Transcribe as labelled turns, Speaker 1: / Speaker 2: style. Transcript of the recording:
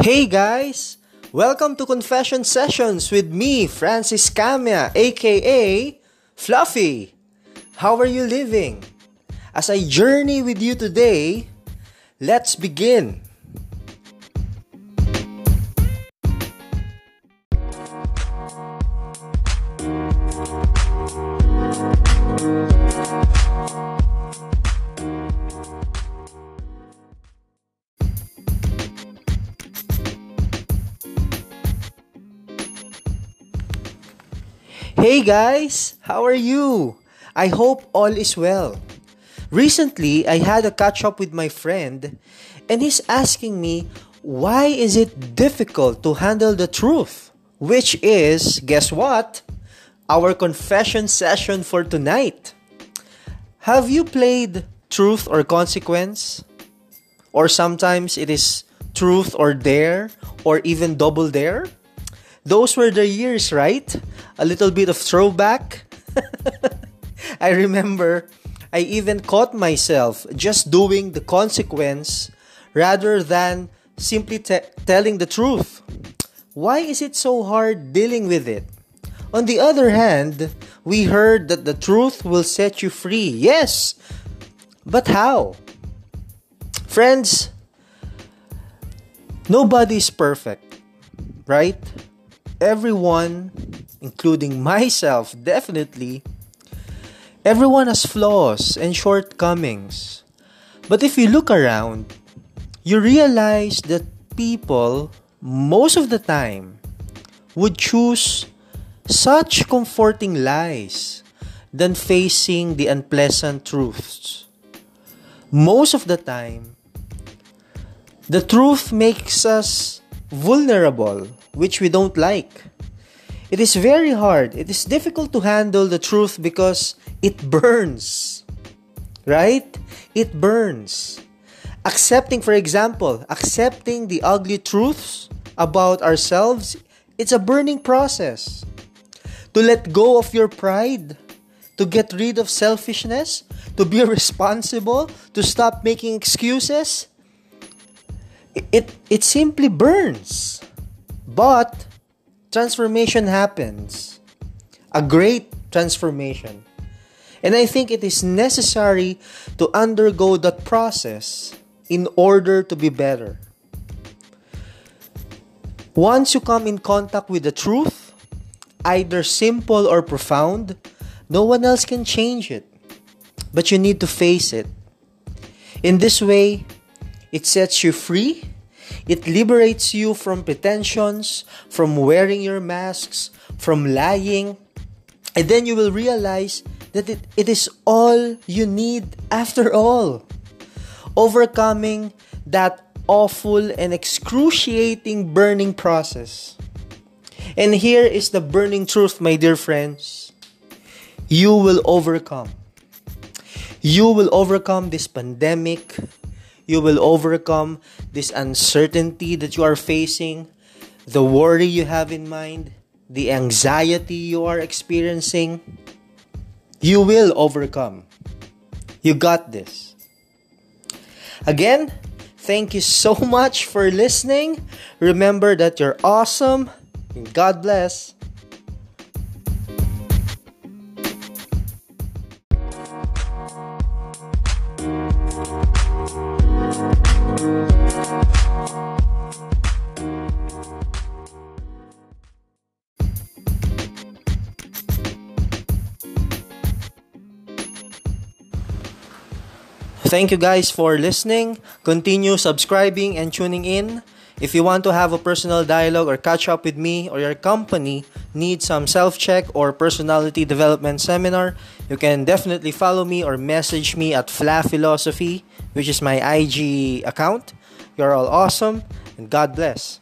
Speaker 1: Hey guys! Welcome to Confession Sessions with me, Francis Camia, aka Fluffy. How are you living? As I journey with you today, let's begin. Hey guys, how are you? I hope all is well. Recently, I had a catch up with my friend and he's asking me why is it difficult to handle the truth? Which is, guess what? Our confession session for tonight. Have you played truth or consequence? Or sometimes it is truth or dare or even double dare? Those were the years, right? A little bit of throwback. I remember I even caught myself just doing the consequence rather than simply te- telling the truth. Why is it so hard dealing with it? On the other hand, we heard that the truth will set you free. Yes, but how? Friends, nobody is perfect, right? Everyone, including myself, definitely, everyone has flaws and shortcomings. But if you look around, you realize that people, most of the time, would choose such comforting lies than facing the unpleasant truths. Most of the time, the truth makes us vulnerable which we don't like. It is very hard. It is difficult to handle the truth because it burns. Right? It burns. Accepting, for example, accepting the ugly truths about ourselves, it's a burning process. To let go of your pride, to get rid of selfishness, to be responsible, to stop making excuses, it, it, simply burns. But transformation happens. A great transformation. And I think it is necessary to undergo that process in order to be better. Once you come in contact with the truth, either simple or profound, no one else can change it. But you need to face it. In this way, it sets you free it liberates you from pretensions, from wearing your masks, from lying. And then you will realize that it, it is all you need after all. Overcoming that awful and excruciating burning process. And here is the burning truth, my dear friends. You will overcome. You will overcome this pandemic, you will overcome this uncertainty that you are facing, the worry you have in mind, the anxiety you are experiencing. You will overcome. You got this. Again, thank you so much for listening. Remember that you're awesome. God bless. Thank you guys for listening. Continue subscribing and tuning in. If you want to have a personal dialogue or catch up with me or your company needs some self-check or personality development seminar, you can definitely follow me or message me at Fla Philosophy, which is my IG account. You're all awesome and God bless.